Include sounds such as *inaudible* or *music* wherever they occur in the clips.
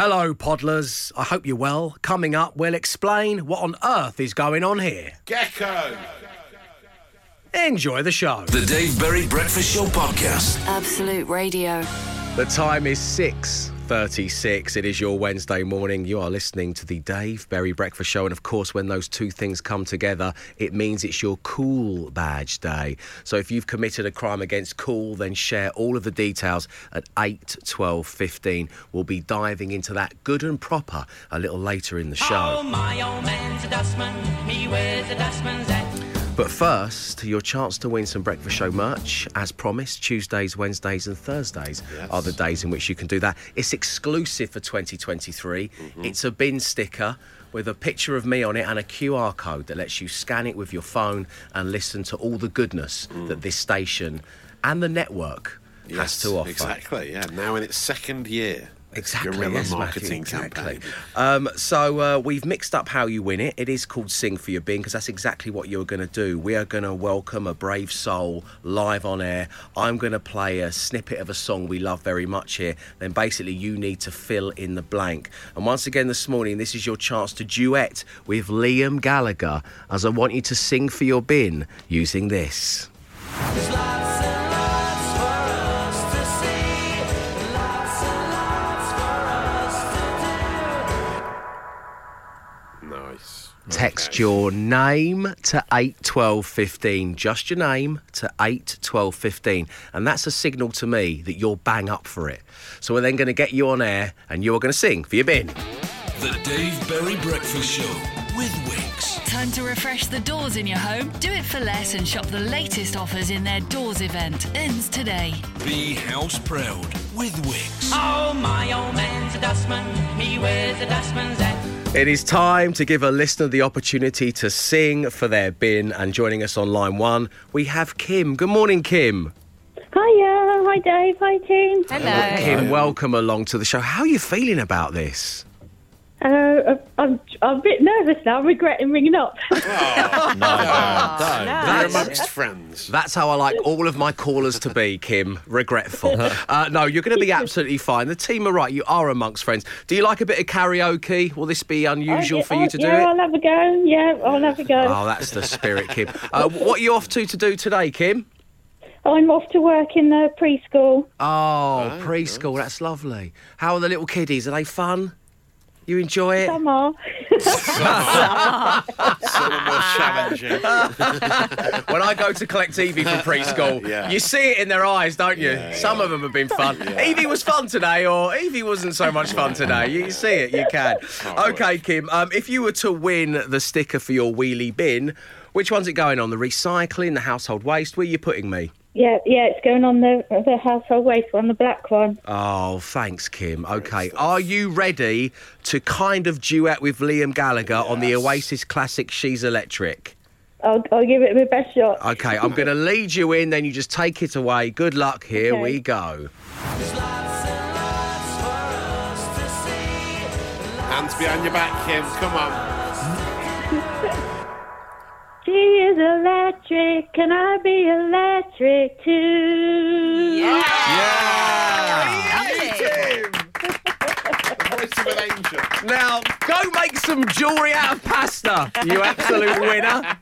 Hello, Podlers. I hope you're well. Coming up, we'll explain what on earth is going on here. Gecko. Enjoy the show. The Dave Berry Breakfast Show Podcast. Absolute Radio. The time is 6.36. It is your Wednesday morning. You are listening to the Dave Berry Breakfast Show. And of course, when those two things come together, it means it's your cool badge day. So if you've committed a crime against cool, then share all of the details at 8, 12, 15. We'll be diving into that good and proper a little later in the show. Oh, my old man's a dustman. He wears a dustman's. But first, your chance to win some Breakfast Show merch. As promised, Tuesdays, Wednesdays, and Thursdays Yes. are the days in which you can do that. It's exclusive for 2023. Mm-hmm. It's a bin sticker with a picture of me on it and a QR code that lets you scan it with your phone and listen to all the goodness mm. that this station and the network has to offer. Exactly, yeah. Now in its second year. Exactly, Guerrilla yes, Matthew, marketing exactly. campaign. Um, so uh, we've mixed up how you win it. It is called Sing for Your Bin because that's exactly what you're going to do. We are going to welcome a brave soul live on air. I'm going to play a snippet of a song we love very much here. Then basically you need to fill in the blank. And once again this morning, this is your chance to duet with Liam Gallagher as I want you to sing for your bin using this. Text Okay. your name to 81215. Just your name to 81215. And that's a signal to me that you're bang up for it. So we're then going to get you on air and you're going to sing for your bin. The Dave Berry Breakfast Show with Wickes. Time to refresh the doors in your home. Do it for less and shop the latest offers in their doors event. Ends today. Be house proud with Wickes. Oh, my old man's a dustman. He wears a dustman's hat. It is time to give a listener the opportunity to sing for their bin. And joining us on line one, we have Kim. Good morning, Kim. Hiya, hi Dave, hi team. Hello. Kim, welcome along to the show. How are you feeling about this? Uh, I'm, I'm a bit nervous now, I'm regretting ringing up. *laughs* No, We're amongst friends. That's how I like all of my callers to be, Kim. Regretful. *laughs* Uh, no, you're going to be absolutely fine. The team are right. You are amongst friends. Do you like a bit of karaoke? Will this be unusual Oh, for yeah, you to do yeah, it? I'll have a go. Yeah, I'll have a go. Oh, that's the spirit, Kim. Uh, what are you off to to do today, Kim? I'm off to work in the preschool. Oh, preschool. That's lovely. How are the little kiddies? Are they fun? You enjoy it? Some are. Some are more challenging. *laughs* when I go to collect Evie from *laughs* preschool, Yeah. you see it in their eyes, don't you? Yeah, Some yeah. of them have been fun. *laughs* Evie was fun today, or Evie wasn't so much fun today. You see it, you can. Oh, Okay, Kim. Um, if you were to win the sticker for your wheelie bin, which one's it going on? The recycling, the household waste? Where are you putting me? Yeah, yeah, it's going on the the household waste one, the black one. Oh, thanks, Kim. Okay, are you ready to kind of duet with Liam Gallagher on the Oasis classic "She's Electric"? I'll, I'll give it my best shot. Okay, I'm going to lead you in, then you just take it away. Good luck. Here Okay. we go. There's lots and lots for us to see. Hands behind your back, Kim. Come on. She is electric, can I be electric too? Voice of an angel. Now, go make some jewellery out of pasta, you absolute *laughs* winner.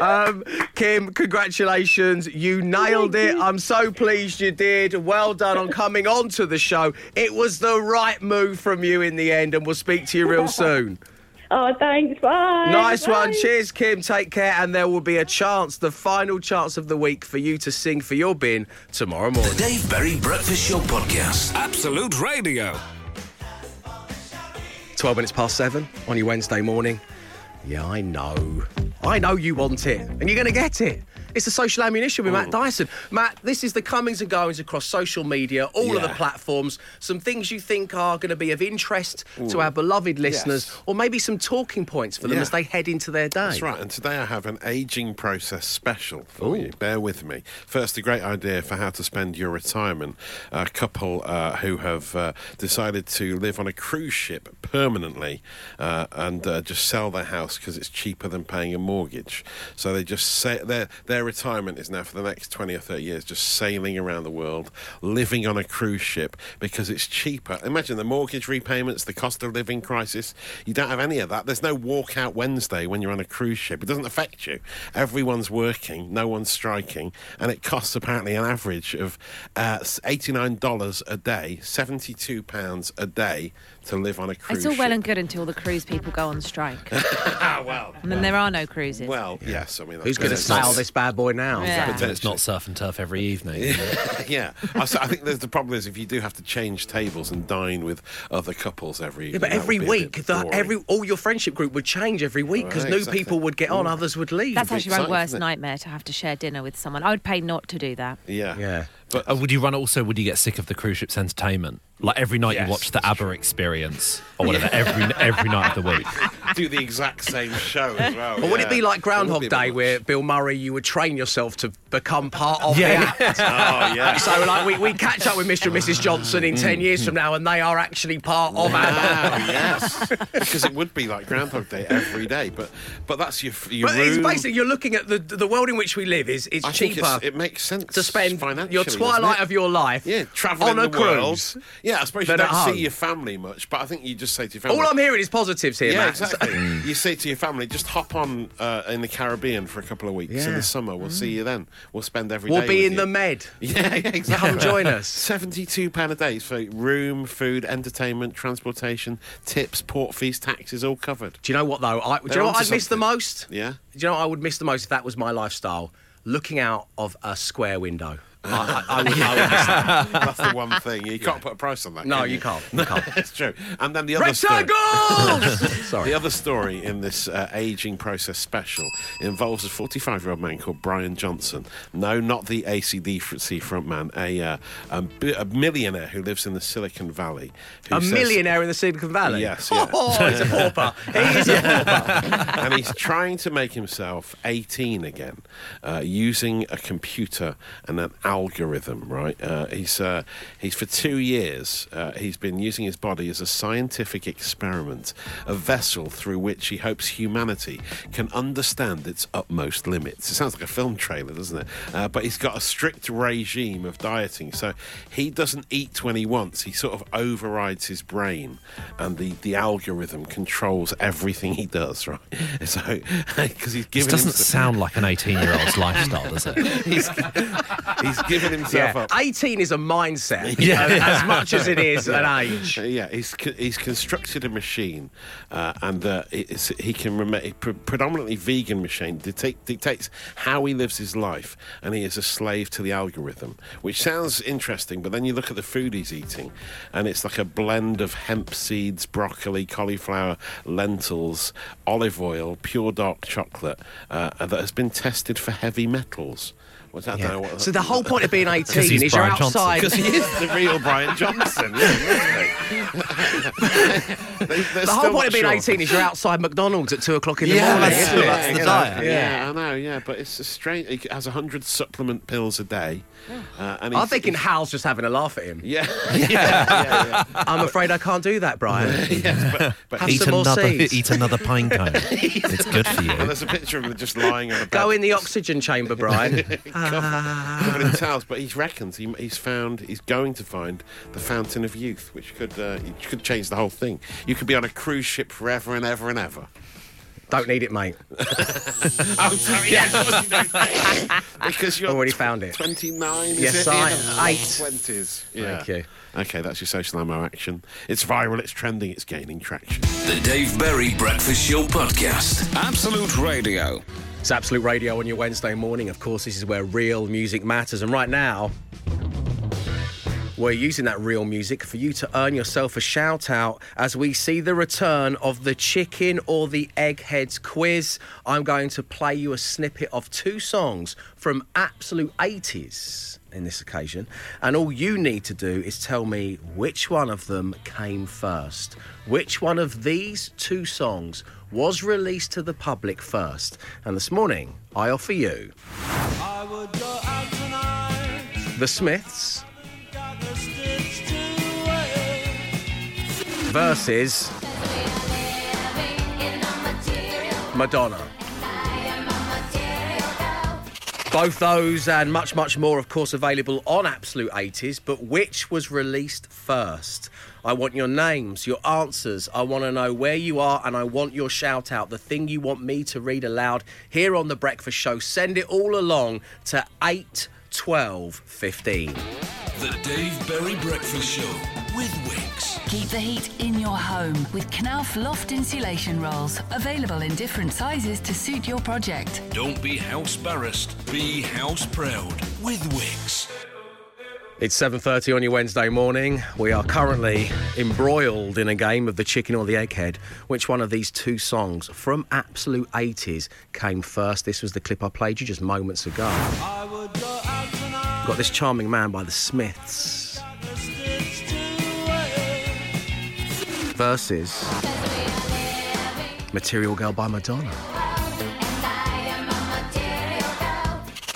Um, Kim, congratulations. You nailed it. I'm so pleased you did. Well done on coming on to the show. It was the right move from you in the end, and we'll speak to you real *laughs* soon. Oh, thanks. Bye. Nice Bye. one. Cheers, Kim. Take care. And there will be a chance, the final chance of the week, for you to sing for your bin tomorrow morning. Dave Berry Breakfast Show Podcast. Absolute Radio. 12 minutes past seven on your Wednesday morning. Yeah, I know. I know you want it, and you're going to get it. It's the social ammunition with Matt Dyson. Matt, this is the comings and goings across social media, all of the platforms, some things you think are going to be of interest to our beloved listeners, Yes. or maybe some talking points for them Yeah. as they head into their day. That's right, and today I have an aging process special for you. Bear with me. First, a great idea for how to spend your retirement. A couple uh, who have uh, decided to live on a cruise ship permanently uh, and uh, just sell their house because it's cheaper than paying a mortgage. So they just say their their retirement is now for the next 20 or 30 years just sailing around the world, living on a cruise ship because it's cheaper. Imagine the mortgage repayments, the cost of living crisis. You don't have any of that. There's no walkout Wednesday when you're on a cruise ship. It doesn't affect you. Everyone's working, no one's striking, and it costs apparently an average of uh, $89 a day, £72 a day to live on a cruise It's all ship. well and good until the cruise people go on strike. *laughs* Ah, well. And then there are no cruises. Well, yes, I mean... Who's going to sail this bad boy now? Yeah. Then it's not surf and turf every evening. *laughs* yeah, I think the problem is if you do have to change tables and dine with other couples every Yeah, but every be a bit week, the, every all your friendship group would change every week because Right, new exactly. people would get on, others would leave. That's actually my worst nightmare to have to share dinner with someone. I would pay not to do that. yeah Yeah. but Uh, would you run also? Would you get sick of the cruise ship's entertainment? Like every night Yes, you watch the that's ABBA experience or whatever every *laughs* every night of the week. do the exact same show as well. Or would it be like Groundhog be Day, bit where. Bill Murray, you would train yourself to become part of Yeah. the act? *laughs* Oh yeah. So, like, we, we catch up with Mr. and Mrs. Johnson in 10 mm. years from now, and they are actually part of ABBA. Wow, yes, because it would be like Groundhog Day every day, but but that's your your But room. it's basically, you're looking at the the world in which we live is it's I think cheaper it's, it makes sense to spend your twilight of your life yeah, traveling on a the cruise. world. Yeah, I suppose you at don't see your family much, but I think you just say to your family. All I'm hearing is positives here, Yeah, Matt. exactly. *laughs* you say to your family, just hop on uh, in the Caribbean for a couple of weeks in Yeah. the summer. We'll see you then. We'll spend every day. We'll be with in you. the Med. *laughs* Yeah, yeah, exactly. Come join us. *laughs* Seventy-two pound a day for room, food, entertainment, transportation, tips, port fees, taxes, all covered. Do you know what though? I, do you They're know what I'd miss the something. most? Yeah. Do you know what I would miss the most if that was my lifestyle? Looking out of a square window. I, I, I would, I would. *laughs* That's the one thing you can't put a price on that. No, can you can't. *laughs* You can't. It's true. And then the other story. *laughs* Sorry. The other story in this uh, aging process special involves a 45 year old man called Bryan Johnson. No, not the ACDC frontman, a, uh, a, a millionaire who lives in the Silicon Valley. A says- millionaire in the Silicon Valley. Yes, yeah. Oh, he's a pauper. He is a pauper. and he's trying to make himself 18 again uh, using a computer and an algorithm right? Uh, he's uh, he's for two years uh, he's been using his body as a scientific experiment a vessel through which he hopes humanity can understand its utmost limits. It sounds like a film trailer doesn't it? Uh, but he's got a strict regime of dieting so he doesn't eat when he wants. He sort of overrides his brain and the, the algorithm controls everything he does right? *laughs* So *laughs* because he's This given doesn't himself, sound like an 18 year old's lifestyle, does it? *laughs* he's, he's given himself Yeah. up 18 is a mindset *laughs* Yeah. as, as much as it is an age. Uh, Yeah, he's he's constructed a machine, uh, and uh, it's, he can remain pre- predominantly vegan machine. Dictate, dictates how he lives his life, and he is a slave to the algorithm. Which sounds interesting, but then you look at the food he's eating, and it's like a blend of hemp seeds, broccoli, cauliflower, lentils, olive oil, pure dark chocolate uh, that has been tested for heavy metals. What's that? I don't what So the whole point of being *laughs* 18 he's is you're Brian Johnson. outside. because he is the real Brian Johnson. *laughs* Yeah, The whole point of being 18 is you're outside McDonald's at two o'clock in the Yeah, morning. that's isn't it. it? That's the You know? diet. Yeah. I know. Yeah, but it's a strange. He has hundred supplement pills a day, uh, and I'm thinking Hal's just having a laugh at him. *laughs* *laughs* Yeah, yeah, yeah, I'm afraid I can't do that, Brian. yeah. *laughs* yes, but, but Have Eat some more another, seeds. eat another pine cone. it's good for and you. there's a picture of him just lying on a bed. Go in the oxygen chamber, Brian. covered, covered in towels, but he reckons he, he's found, he's going to find the fountain of youth, which could uh, could change the whole thing. You could be on a cruise ship forever and ever and ever. Don't need it, mate. *laughs* Oh, sorry, yes, of course you don't. *laughs* because you're Already found it. 29. is Yes, it? I- Yeah, eight. 20s. Yeah. Thank you. Okay, that's your social ammo action. It's viral, it's trending, it's gaining traction. The Dave Berry Breakfast Show Podcast. Absolute Radio. It's Absolute Radio on your Wednesday morning. Of course, this is where real music matters. And right now, we're using that real music for you to earn yourself a shout out as we see the return of the chicken or the eggheads quiz. I'm going to play you a snippet of two songs from Absolute 80s in this occasion. And all you need to do is tell me which one of them came first. Which one of these two songs was released to the public first? And this morning, I offer you I would go out tonight, The Smiths versus Madonna. Both those and much, much more, of course, available on Absolute 80s. But which was released first? I want your names, your answers. I want to know where you are, and I want your shout out, the thing you want me to read aloud here on The Breakfast Show. Send it all along to 8 12 15. The Dave Berry Breakfast Show with Wickes. Keep the heat in your home with Knauf Loft insulation rolls. Available in different sizes to suit your project. Don't be house barrassed, be house proud with Wickes. It's 7:30 on your Wednesday morning. We are currently embroiled in a game of the chicken or the egghead. Which one of these two songs from Absolute 80s came first? This was the clip I played you just moments ago. I would go out. Got this charming man by the Smiths versus Material Girl by Madonna.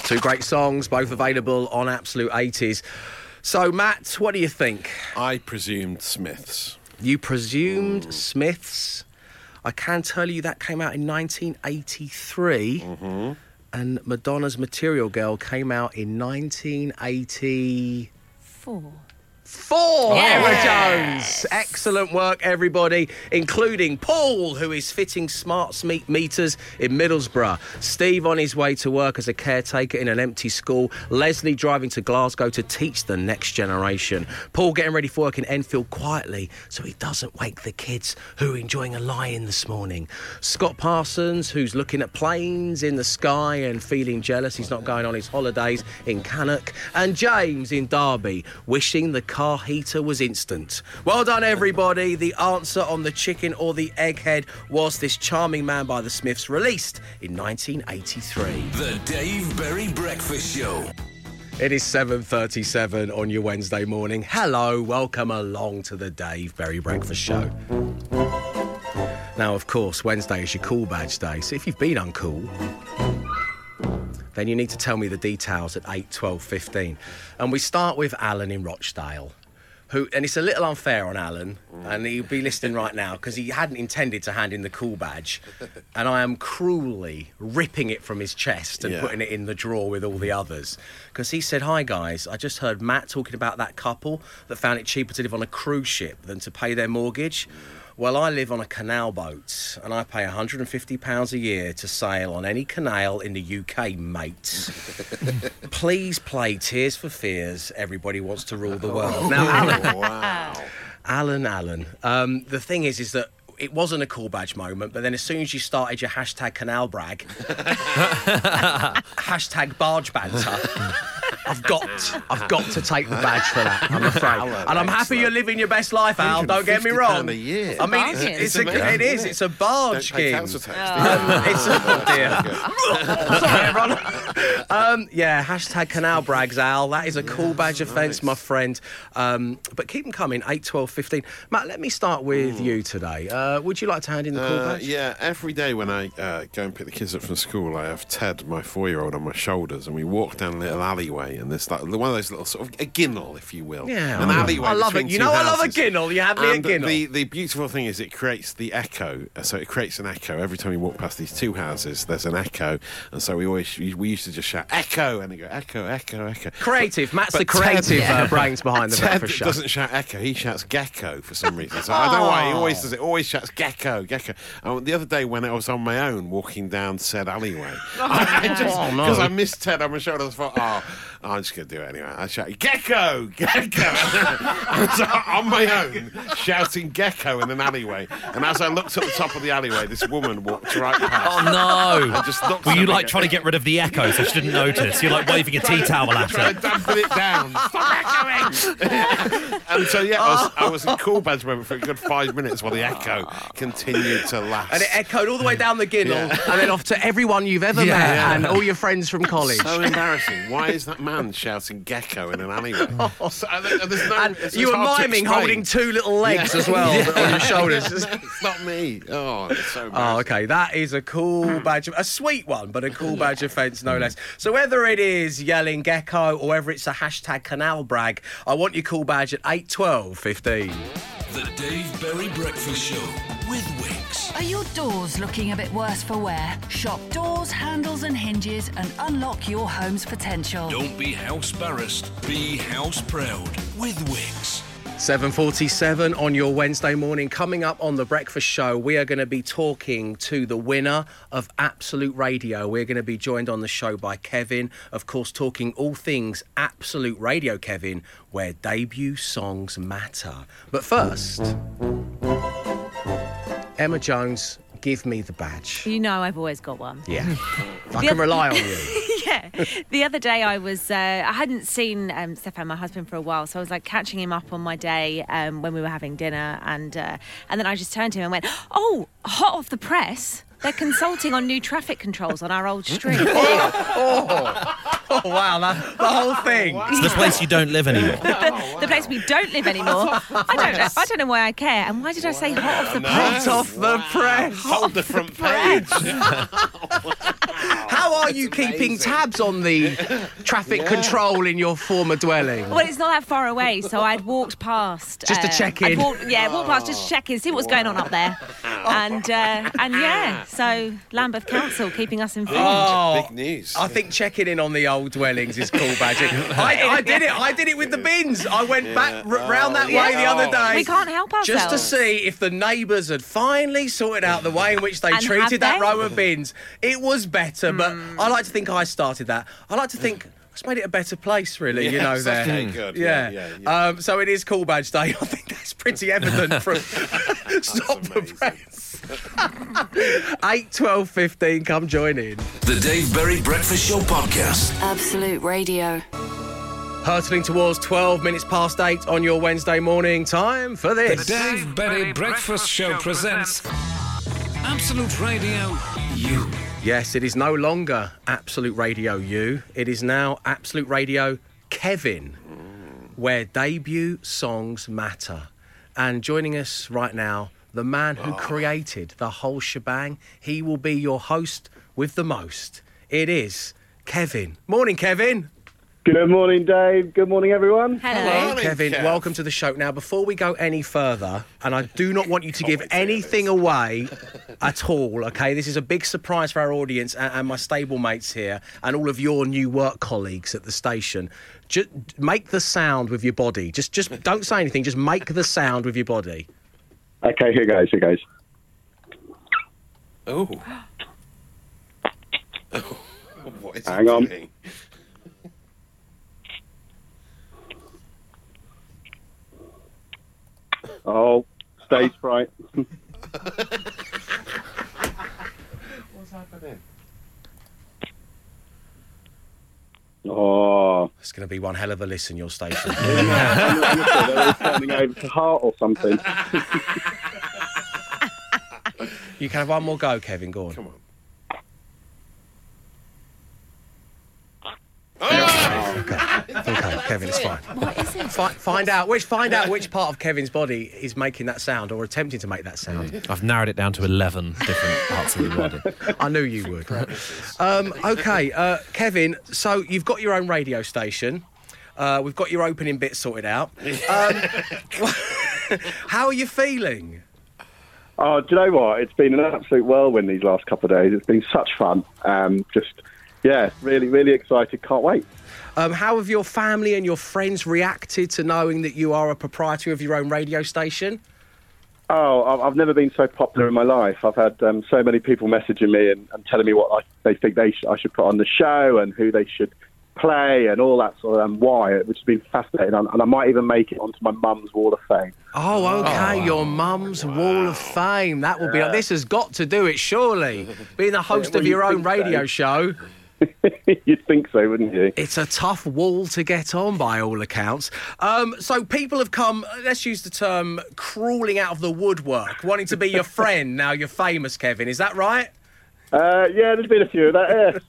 Two great songs, both available on Absolute 80s. So, Matt, what do you think? I presumed Smiths. You presumed Smiths. I can tell you that came out in 1983. Mm-hmm. And Madonna's Material Girl came out in 1984. Four. Emma Jones. Excellent work, everybody, including Paul, who is fitting smart smeet meters in Middlesbrough. Steve on his way to work as a caretaker in an empty school. Leslie driving to Glasgow to teach the next generation. Paul getting ready for work in Enfield quietly so he doesn't wake the kids who are enjoying a lie-in this morning. Scott Parsons, who's looking at planes in the sky and feeling jealous he's not going on his holidays in Cannock. And James in Derby, wishing the car heater was instant. Well done, everybody. The answer on the chicken or the egghead was this charming man by the Smiths, released in 1983. The Dave Berry Breakfast Show. It is 7:37 on your Wednesday morning. Hello, welcome along to the Dave Berry Breakfast Show. Now, of course, Wednesday is your cool badge day. So if you've been uncool, then you need to tell me the details at 8, 12, 15. And we start with Alan in Rochdale. Who, and it's a little unfair on Alan, and he'll be listening right now because he hadn't intended to hand in the cool badge, and I am cruelly ripping it from his chest and Yeah. putting it in the drawer with all the others. Because he said, Hi guys, I just heard Matt talking about that couple that found it cheaper to live on a cruise ship than to pay their mortgage. Well, I live on a canal boat and I pay £150 a year to sail on any canal in the UK, mate. *laughs* Please play Tears for Fears. Everybody wants to rule the world. Now, Alan, *laughs* wow. Alan, Alan. Um, the thing is, is that it wasn't a cool badge moment, but then as soon as you started your hashtag canal brag, *laughs* hashtag barge banter, I've got, I've got to take the badge for that. I'm afraid, and I'm happy you're living your best life, Al. Don't get me wrong. a year. I mean, it's, it's a, amazing, it It's a barge Don't scheme. council tax. do you? Um, it's oh dear. *laughs* Sorry, everyone. Um, yeah, hashtag canal brags, Al. That is a cool badge offence, my friend. Um, but keep them coming. 8, 12, 15. Matt, let me start with you today. Uh, would you like to hand in the cool Uh, badge? yeah, every day when I uh, go and pick the kids up from school, I have Ted, my four-year-old, on my shoulders, and we walk down a little alleyway, and there's like one of those little sort of a ginnel, if you will. Yeah, an I- alleyway. I love it. You know I love a ginnel. You have me a And ginnel. The, the beautiful thing is it creates the echo. Uh, So it creates an echo every time you walk past these two houses. There's an echo, and so we always we used to just shout echo, and they go echo, echo, echo. Creative. Matt's But the creative Ted- uh, *laughs* brains behind the Ted breakfast show. doesn't shout echo, he shouts gecko for some reason. So I don't know why he always does it. Always shouts gecko, gecko. And the other day when I was on my own walking down said alleyway, *laughs* *laughs* I just Oh, no. because I missed Ted on my shoulder, I thought, oh, I'm just gonna do it anyway. I shout, gecko, gecko. *laughs* I was on my own shouting gecko in an alleyway, and as I looked at the top of the alleyway, this woman walked right past. Oh no! I just looked Were you like trying to get rid of the echo so she didn't notice? You're like waving a tea towel at Trying her. to dampen it down. Stop echoing. *laughs* and so yeah, I was, I was in cool badge moment for a good five minutes while the echo continued to last. And it echoed all the way down the ginnel Yeah. and then off to everyone you've ever Yeah. met Yeah. and all your friends from college. so embarrassing. Why is that man shouting gecko in an alleyway? *laughs* Oh, so, uh, and uh, there's no, and it's- you it's were miming holding two little legs Yeah. as well Yeah. on your *laughs* shoulders. it's not me. Oh, it's so Oh, okay. That is a cool badge, of, a sweet one, but a cool badge offence, no less. So whether it is yelling gecko or whether it's a hashtag canal brag, I want your cool badge at 8, 12, 15. The Dave Berry Breakfast Show with Wickes. Are your doors looking a bit worse for wear? Shop doors, handles, and hinges and unlock your home's potential. Don't be house embarrassed, be house proud with Wickes. 7.47 on your Wednesday morning. Coming up on The Breakfast Show, we are going to be talking to the winner of Absolute Radio. We're going to be joined on the show by Kevin, of course, talking all things Absolute Radio, Kevin, where debut songs matter. But first, Emma Jones, give me the badge. You know I've always got one. Yeah. *laughs* I can rely on *laughs* you. yeah. The other day I was, uh, I hadn't seen um, Stefan, my husband, for a while, so I was like catching him up on my day um, when we were having dinner, and uh, and then I just turned to him and went, "Oh, hot off the press." They're consulting on new traffic controls on our old street. *laughs* Oh, *laughs* wow, that, the whole thing. It's the place you don't live anymore. the, the place we don't live anymore. *laughs* I don't know. I don't know why I care. And why did I say hot off the press? Hot off the press. Whole different page. *laughs* How are you keeping tabs on the traffic control in your former dwelling? Well, it's not that far away, so I'd walked past. Just to check in. walked- yeah, walked past just to check in, see what's going on up there, and uh, and yeah, so Lambeth Council keeping us informed. Oh, Big news. I think checking in on the old dwellings is cool, Badger. *laughs* I, I did it. I did it with the bins. I went back r- round that way the other day. We can't help ourselves. Just to see if the neighbours had finally sorted out the way in which they And treated that they? Hmm. row of bins. It was better, but I like to think I started that. I like to think it's made it a better place, really. you know, Yes, there. good. Yeah. Yeah, yeah, yeah. Um, so it is Cool Badge Day. *laughs* I think that's pretty evident from *laughs* Stop the amazing. Press. *laughs* 8, 12, 15, come join in. The Dave Berry Breakfast Show Podcast. Absolute Radio. Hurtling towards 12 minutes past 8 on your Wednesday morning. Time for this. The this. Dave Berry Breakfast Show presents Absolute Radio You. Yes, it is no longer Absolute Radio You. It is now Absolute Radio Kevin, where debut songs matter. And joining us right now, the man who created the whole shebang. He will be your host with the most. It is Kevin. Morning, Kevin. Good morning, Dave. Good morning, everyone. Hello. Morning, Kevin, Kev. welcome to the show. Now, before we go any further, and I do not want you to *laughs* give anything away *laughs* at all, okay? This is a big surprise for our audience and, and my stable mates here and all of your new work colleagues at the station. Just make the sound with your body. Just, just don't say anything. Just make the sound with your body. Okay, here goes. Here goes. *gasps* Oh. what is Hang on. doing? Oh, stage fright. *laughs* *laughs* What's happening? Oh, It's going to be one hell of a listen, your station. *laughs* honestly, they're all turning over to heart or something. you can have one more go, Kevin. Go on. Come on. Okay, Kevin, it's fine. What is it? Fi- find out which find out which part of Kevin's body is making that sound or attempting to make that sound. I've narrowed it down to 11 different parts of the body. I knew you would. Um, okay, uh, Kevin. So you've got your own radio station. Uh, we've got your opening bit sorted out. Um, *laughs* how are you feeling? Oh, do you know what? It's been an absolute whirlwind these last couple of days. It's been such fun. Um, just, yeah, really, really excited. Can't wait. Um, how have your family and your friends reacted to knowing that you are a proprietor of your own radio station? Oh, I've- never been so popular in my life. I've had um, so many people messaging me and, and telling me what I, they think they sh- I should put on the show and who they should play and all that sort of and why, which has been fascinating. And, and I might even make it onto my mum's wall of fame. Oh, okay. Your mum's wall of fame. That will be. This has got to do it, surely. Being the host well, of your you'd own think so. radio show. *laughs* You'd think so, wouldn't you? It's a tough wall to get on by all accounts. Um, so people have come, let's use the term, crawling out of the woodwork, wanting to be your *laughs* friend. Now you're famous, Kevin. Is that right? Uh, yeah, there's been a few of that.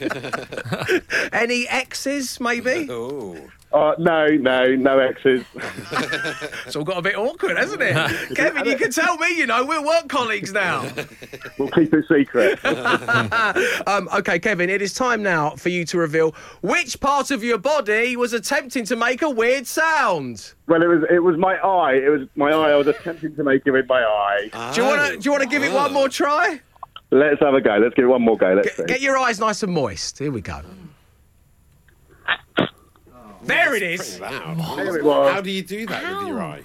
Yeah. *laughs* Any exes, maybe? Oh. Uh, no, no, no exes. *laughs* It's all got a bit awkward, hasn't it? *laughs* Kevin, you can tell me, you know, we're work colleagues now. *laughs* We'll keep it secret. um, okay, Kevin, it is time now for you to reveal which part of your body was attempting to make a weird sound. well, it was it was my eye. It was my eye. I was attempting to make it with my eye. Do you want to? Do you want to give it one more try? Let's have a go. Let's give it one more go. Let's see. Get your eyes nice and moist. Here we go. There it is. Loud. There it was. How do you do that with your eye?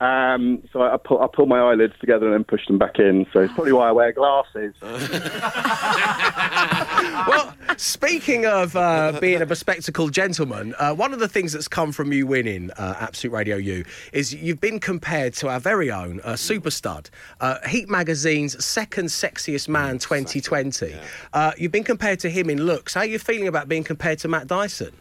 Um, so I, I, pull, I pull my eyelids together and then push them back in. So it's probably why I wear glasses. *laughs* *laughs* Well, speaking of uh, being a bespectacled gentleman, uh, one of the things that's come from you winning uh, Absolute Radio You is you've been compared to our very own uh, super stud, uh, Heat Magazine's second sexiest man 2020. Uh, you've been compared to him in looks. How are you feeling about being compared to Matt Dyson?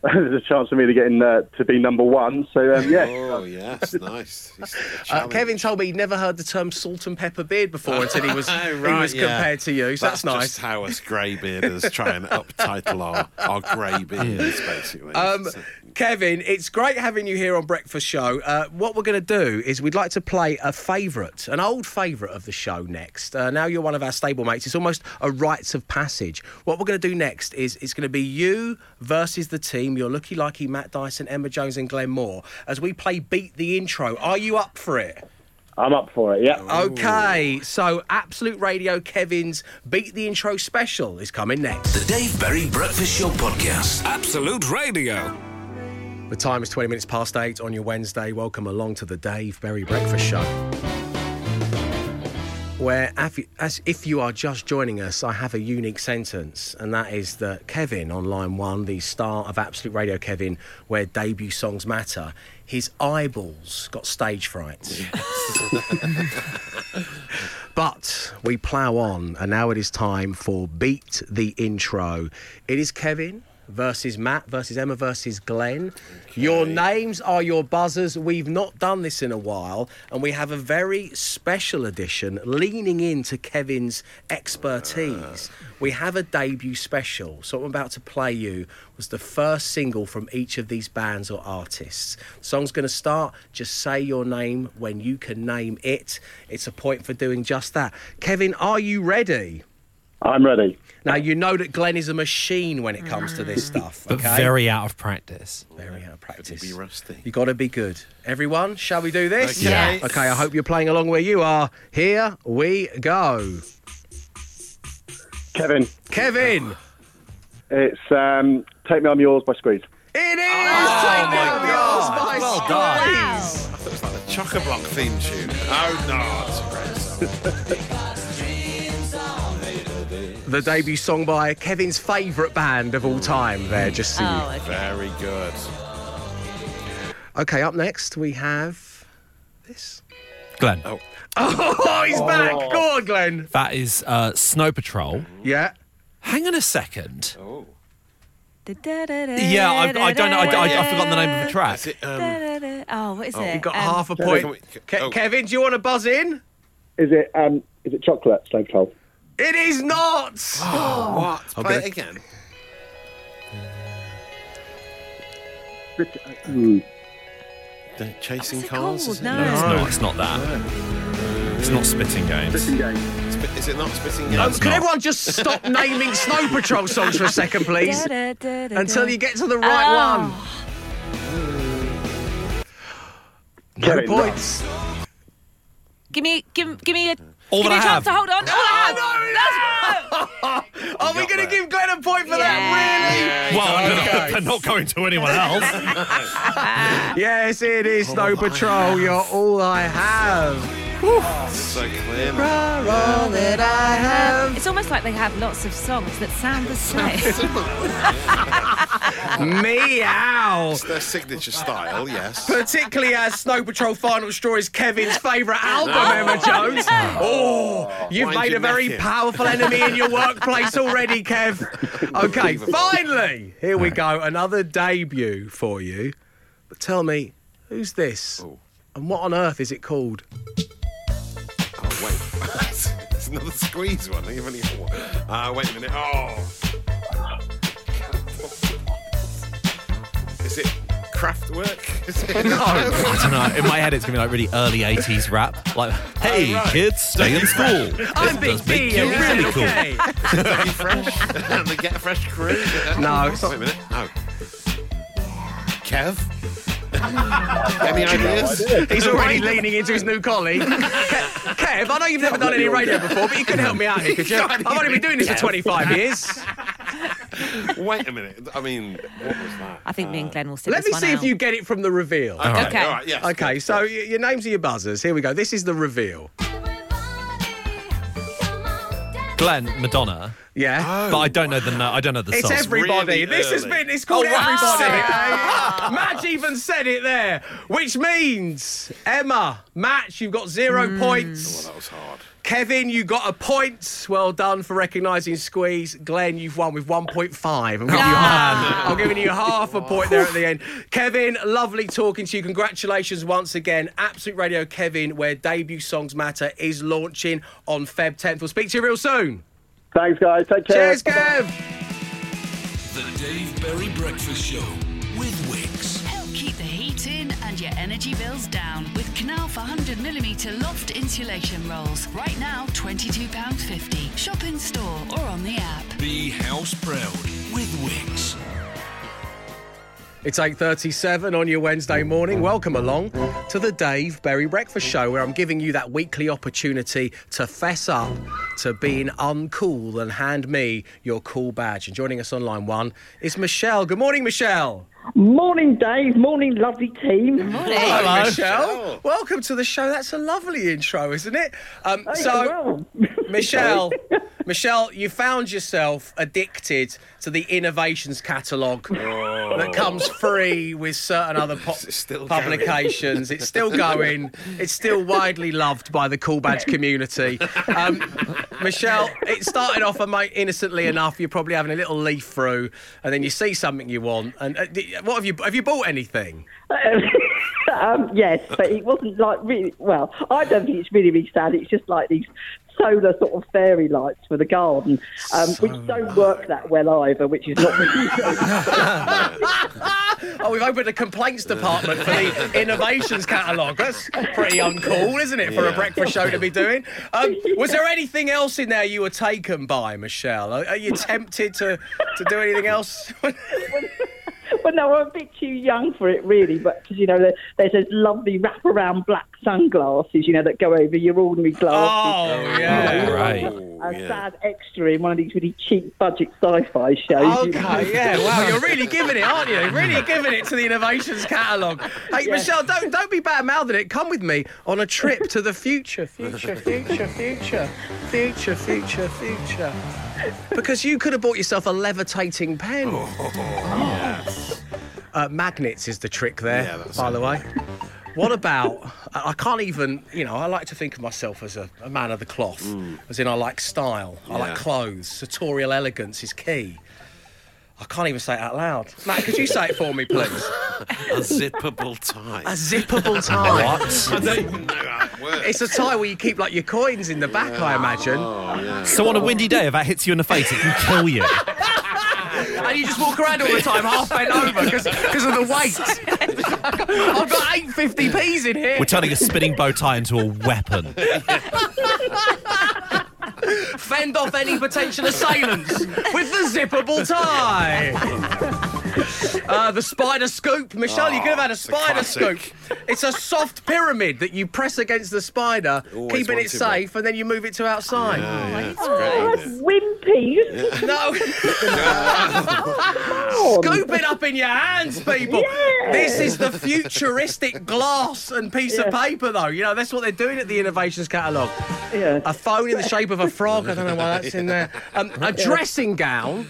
*laughs* There's a chance for me to get in uh, to be number one. So um, yeah. Oh, yes, nice. *laughs* Uh. Kevin told me he'd never heard the term salt and pepper beard before until he was, *laughs* he was yeah. compared to you. So that's, nice. just how us greybearders try and uptitle our, our greybeards, basically. Um, So- Kevin, it's great having you here on Breakfast Show. Uh, what we're going to do is we'd like to play a favourite, an old favourite of the show next. Uh, now you're one of our stablemates. It's almost a rites of passage. What we're going to do next is it's going to be you versus the team. You're Looky Likey, Matt Dyson, Emma Jones, and Glenn Moore as we play Beat the Intro. Are you up for it? I'm up for it. Yeah. Okay, so Absolute Radio Kevin's Beat the Intro special is coming next. The Dave Berry Breakfast Show Podcast. Absolute Radio. The time is 20 minutes past eight on your Wednesday. Welcome along to the Dave Berry Breakfast Show. Where, af- as if you are just joining us, I have a unique sentence, and that is that Kevin on line one, the star of Absolute Radio Kevin, where debut songs matter, his eyeballs got stage fright. *laughs* But we plough on, and now it is time for Beat the Intro. It is Kevin versus Matt versus Emma versus Glenn. Your names are your buzzers. We've not done this in a while, and we have a very special edition leaning into Kevin's expertise. Uh. We have a debut special. So, what I'm about to play you was the first single from each of these bands or artists. The song's going to start. Just say your name when you can name it. It's a point for doing just that. Kevin, are you ready? I'm ready. Now you know that Glenn is a machine when it comes to this stuff. But very out of practice. very out of practice. be rusty. You got to be good. Everyone, shall we do this? Okay. Yes. Okay. I hope you're playing along where you are. Here we go. Kevin, Kevin. it's um, "Take Me I'm Yours" by Squeeze. It is. Take Me Up Yours by Well done. Squeeze. It's like the Chock a Block theme tune. Oh, no. It's a great song. *laughs* The debut song by Kevin's favourite band of all time. There, just so you- Oh, okay. Very good. Okay, up next we have this. Glenn, Oh, *laughs* Oh, he's back. Go on, Glenn. that is uh, Snow Patrol. Yeah. Hang on a second. oh. Yeah, I, I don't know. I, I, I've forgotten the name of the track. Is it, um, Oh, what is it? You've got Um, half a point. we- Ke- oh. Kevin, do you want to buzz in? Is it um, is it chocolate? Snow Patrol. It is not. *gasps* what? Play it again. Mm. The Chasing What's it Cars? called? is it? No. No, it's not. It's not that. It's not spitting games. Spi- Is it not Spitting No, Games? it's Can not. everyone just stop *laughs* naming Snow Patrol songs for a second, please? Until you get to the right Oh. one. No Kevin, points. Give me, give, give me a, All give that me a I chance have. to hold on. All I have. *laughs* Are we going to give Glenn a point for Yeah. that, Well, *laughs* they're not- Okay. they're not going to anyone *laughs* else. Yes, it is Snow Patrol. You're all I have. Oh, it's so clear. now. All that I um, have. It's almost like they have lots of songs that sound the same. *laughs* Meow. It's their signature style, yes. Particularly as Snow Patrol Final Straw is Kevin's favourite album, Emma Jones. *laughs* Oh, you've Wind made your a very neck powerful enemy in your workplace already, Kev. Okay, finally, here we go. Another debut for you. But tell me, who's this? Oh. And what on earth is it called? Oh, wait. *laughs* There's another squeeze one. You've only got one. Uh, wait a minute. Oh. Is it Kraftwerk? Is it? *laughs* *laughs* I don't know. In my head, it's gonna be like really early '80s rap. Like, hey Oh, right. kids, stay in school. I'm This Big does make D. you and really it's cool. *laughs* okay. Dougie Fresh and the Get Fresh crew. No, it's Wait a minute. Oh. Kev? Any ideas? He's already leaning into his new collie. Ke- Kev, I know you've never done any radio before, but you can help me out here, could you? I've only been doing this for 25 years. *laughs* Wait a minute. I mean, what was that? I think me and Glenn will sit Let this me one see if you get it from the reveal. Okay, Okay. all right, yes. Okay, good. so y- your names are your buzzers. Here we go. This is the reveal. Glenn, Madonna, Yeah. but I don't know the no, I don't know the It's song. everybody. really this has early. been. It's called Oh, everybody. Uh, *laughs* Madge even said it there, which means Emma, Match, you've got zero Well, points. that was hard. Kevin, you got a point. Well done for recognising Squeeze. Glenn, you've won with 1.5. I'm giving, you half, I'm giving you half a point there at the end. Kevin, lovely talking to you. Congratulations once again. Absolute Radio Kevin, where debut songs matter, is launching on Feb 10th. We'll speak to you real soon. Thanks, guys. Take care. Cheers, Kev. The Dave Berry Breakfast Show energy bills down with Knauf 100mm loft insulation rolls. Right now, £22.50. Shop in store or on the app. Be house proud with Wickes. It's 8.37 on your Wednesday morning. Welcome along to the Dave Berry Breakfast Show, where I'm giving you that weekly opportunity to fess up to being uncool and hand me your cool badge. And joining us on line one is Michelle. Good morning, Michelle. Morning, Dave. Morning, lovely team. Hello, Michelle. Welcome to the show. That's a lovely intro, isn't it? Um, Hey, so, well. *laughs* Michelle, Michelle, you found yourself addicted to the innovations catalogue that comes free with certain other po- It's still going. publications. It's still going. It's still widely loved by the Cool Badge community. Um, Michelle, it started off mate, innocently enough. You're probably having a little leaf through, and then you see something you want. And uh, what have you have you bought anything? *laughs* um, yes, but it wasn't like really. Well, I don't think it's really, really sad. It's just like these solar sort of fairy lights for the garden, um, which don't work that well either. Which is not. *laughs* *laughs* Oh, we've opened a complaints department for the innovations catalogue. That's pretty uncool, isn't it, for a breakfast show to be doing? Um, *laughs* was there anything else in there you were taken by, Michelle? Are, are you tempted to, to do anything else? *laughs* well, no, I'm a bit too young for it, really. But because you know, there's those lovely wraparound black sunglasses, you know, that go over your ordinary glasses. oh, oh yeah. Right. a yeah. sad extra in one of these really cheap budget sci-fi shows. you know. Okay, yeah, wow, *laughs* you're really giving it, aren't you? Really hmm. giving it to the innovations catalogue. Hey, Michelle, don't don't be bad mouthing it. Come with me on a trip to the future, future, future, future, future, future, future. Because you could have bought yourself a levitating pen. Uh, magnets is the trick there, Yeah, by the way. What about? I can't even. You know, I like to think of myself as a, a man of the cloth, as in I like style, I like clothes. Sartorial elegance is key. I can't even say it out loud. Matt, could you say it for me, please? *laughs* A zippable tie. A zippable *laughs* tie. what? I don't even know how it works. It's a tie where you keep like your coins in the back, I imagine. Oh, yeah. So on a windy day, if that hits you in the face, it can kill you. *laughs* And you just walk around all the time half bent over because of the weight. I've got 850p's in here. We're turning a spinning bow tie into a weapon. Fend off any potential assailants with the zippable tie. *laughs* Uh, the spider scoop. Michelle, you could have had a spider scoop. It's a soft pyramid that you press against the spider, Always keeping it wanted safe, and then you move it to outside. Yeah, yeah, it's Oh, great, that's isn't it? wimpy. No. *laughs* Scoop it up in your hands, people. Yeah. This is the futuristic glass and piece of paper, though. You know, that's what they're doing at the Innovations Catalogue. Yeah. A phone in the shape of a frog. I don't know why that's in there. Um, a dressing gown.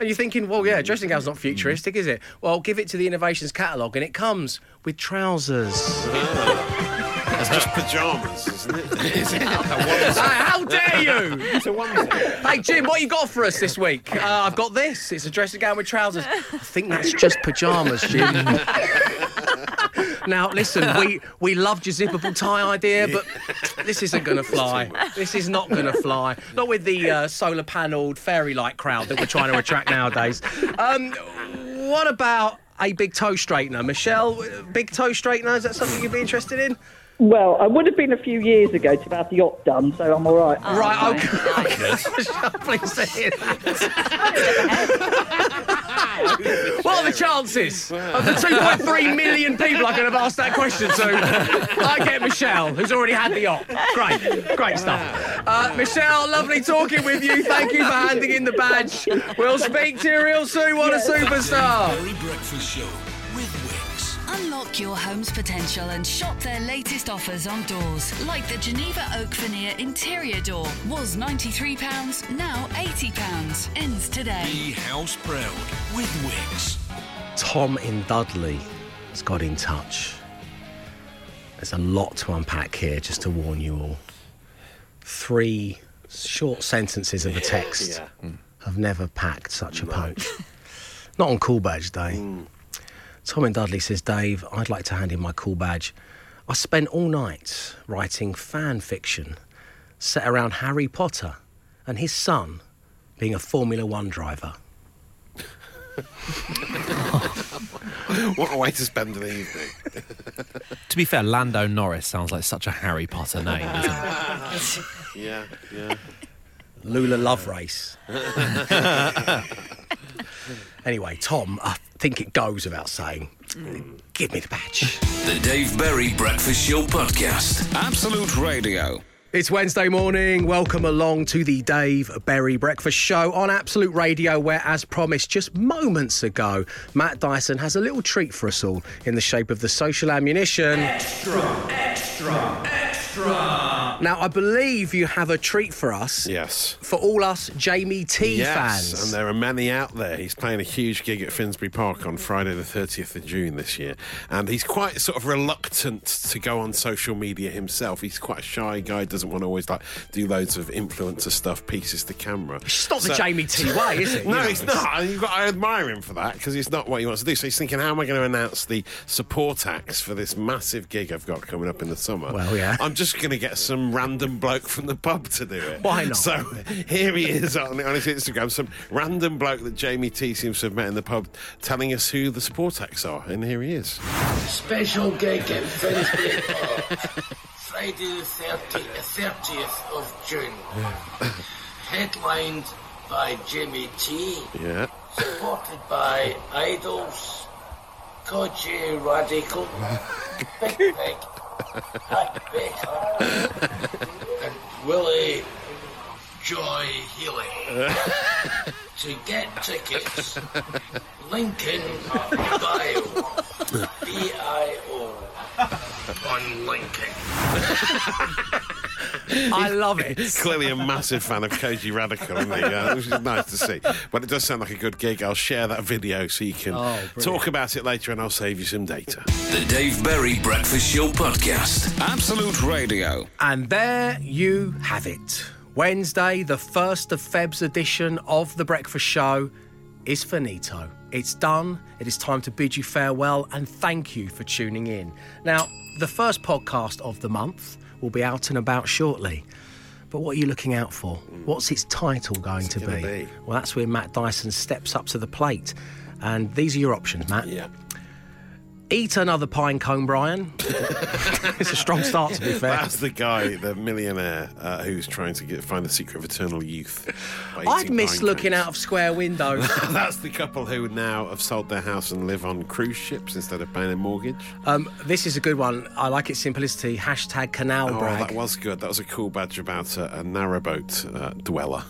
And you're thinking, well, yeah, dressing gown's not futuristic, is it? Well, give it to the Innovations Catalogue, and it comes with trousers. *laughs* It's just pajamas, isn't it? *laughs* Is it? How dare you! It's a onesie. Hey, Jim, what you got for us this week? Uh, I've got this. It's a dressing gown with trousers. I think that's just pyjamas, Jim. *laughs* now, listen, we, we loved your zippable tie idea, but this isn't going to fly. This is not going to fly. Not with the uh, solar panelled fairy light crowd that we're trying to attract nowadays. Um, what about a big toe straightener. Michelle, uh, big toe straightener, is that something you'd be interested in? Well, I would have been a few years ago to have the yacht done, so I'm all right. right, okay. Michelle, *laughs* please to hear that. What are the chances of the 2.3 million people I could have asked that question to? I get Michelle, who's already had the yacht. Great, great stuff. Uh, Michelle, lovely talking with you. Thank you for handing in the badge. We'll speak to you real soon. What a superstar. Berry Breakfast Show with Wickes. Unlock your home's potential and shop their latest offers on doors. Like the Geneva Oak Veneer interior door. Was £93, now £80. Ends today. Be house proud with Wickes. Tom in Dudley has got in touch. There's a lot to unpack here, just to warn you all. Three short sentences of a text *laughs* hmm. have never packed such a punch. Not on Cool Badge Day. Hmm. Tom in Dudley says, Dave, I'd like to hand in my cool badge. I spent all night writing fan fiction set around Harry Potter and his son being a Formula One driver. *laughs* What a way to spend an evening. To be fair, Lando Norris sounds like such a Harry Potter name, doesn't it? *laughs* Yeah, yeah. Lula Love Race. *laughs* anyway, Tom, I think it goes without saying. Give me the badge. The Dave Berry Breakfast Show podcast. Absolute Radio. It's Wednesday morning. Welcome along to the Dave Berry Breakfast Show on Absolute Radio, where, as promised just moments ago, Matt Dyson has a little treat for us all in the shape of the social ammunition. Extra, extra, extra. Now, I believe you have a treat for us. Yes. For all us Jamie T yes, fans. and there are many out there. He's playing a huge gig at Finsbury Park on Friday, the 30th of June this year. And he's quite sort of reluctant to go on social media himself. He's quite a shy guy, doesn't want to always like do loads of influencer stuff, pieces to camera. It's not the Jamie T way, is it? *laughs* You No, know, he's not. And you've got, I admire him for that because it's not what he wants to do. So he's thinking, how am I going to announce the support acts for this massive gig I've got coming up in the summer? Well, yeah. I'm just going to get some random bloke from the pub to do it. Why not? So here he is on, on his Instagram, some random bloke that Jamie T seems to have met in the pub, telling us who the support acts are. And here he is. Special gig at Finsbury Friday the 30th, 30th of June. Headlined by Jimmy T. Yeah. Supported by IDLES, Kojey Radical, Big Big, Hak Baker, and Willie Joy Healey. to get tickets, link in bio. B-I-O on linking. *laughs* I love it. Clearly a massive fan of Kojey Radical, isn't he? Yeah, which is nice to see. But it does sound like a good gig. I'll share that video so you can Oh, talk about it later and I'll save you some data. The Dave Berry Breakfast Show podcast. Absolute Radio. And there you have it. Wednesday, the 1st of Feb's edition of The Breakfast Show is finito. It's done. It is time to bid you farewell and thank you for tuning in. Now, the first podcast of the month will be out and about shortly. But what are you looking out for? What's its title going to be? be? Well, that's where Matt Dyson steps up to the plate. And these are your options, Matt. Yeah. Eat another pine cone, Bryan. *laughs* it's a strong start, to be fair. That's the guy, the millionaire, uh, who's trying to get, find the secret of eternal youth. I'd miss looking cones. out of square windows. *laughs* That's the couple who now have sold their house and live on cruise ships instead of paying a mortgage. Um, this is a good one. I like its simplicity. Hashtag canal Oh, brag. that was good. That was a cool badge about a, a narrowboat uh, dweller.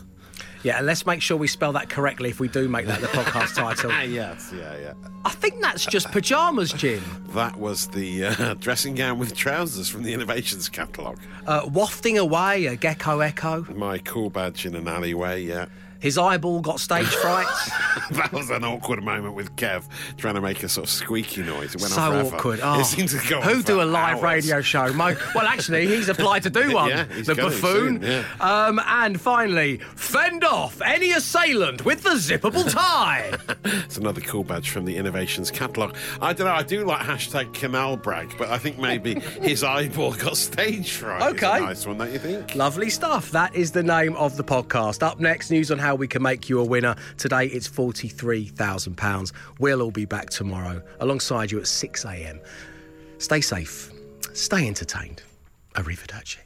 Yeah, and let's make sure we spell that correctly if we do make that the podcast title. Yeah, *laughs* yes, yeah, yeah. I think that's just pajamas, Jim. *laughs* That was the uh, *laughs* dressing gown with trousers from the Innovations catalogue. Uh, wafting away a gecko echo. My cool badge in an alleyway, yeah. His eyeball got stage fright. *laughs* that was an awkward moment with Kev trying to make a sort of squeaky noise. It went so on awkward. Oh, It seemed to go who do a live hours. radio show? Mo- well, actually, he's applied to do *laughs* one. Yeah, the buffoon. soon, yeah. um, and finally, fend off any assailant with the zippable tie. *laughs* It's another cool badge from the Innovations catalogue. I don't know, I do like hashtag canal brag, but I think maybe his eyeball got stage fright. Okay. nice one, don't you think? Lovely stuff. That is the name of the podcast. Up next, news on how how we can make you a winner. Today it's £43,000. We'll all be back tomorrow alongside you at 6 a.m. Stay safe, stay entertained. Arrivederci.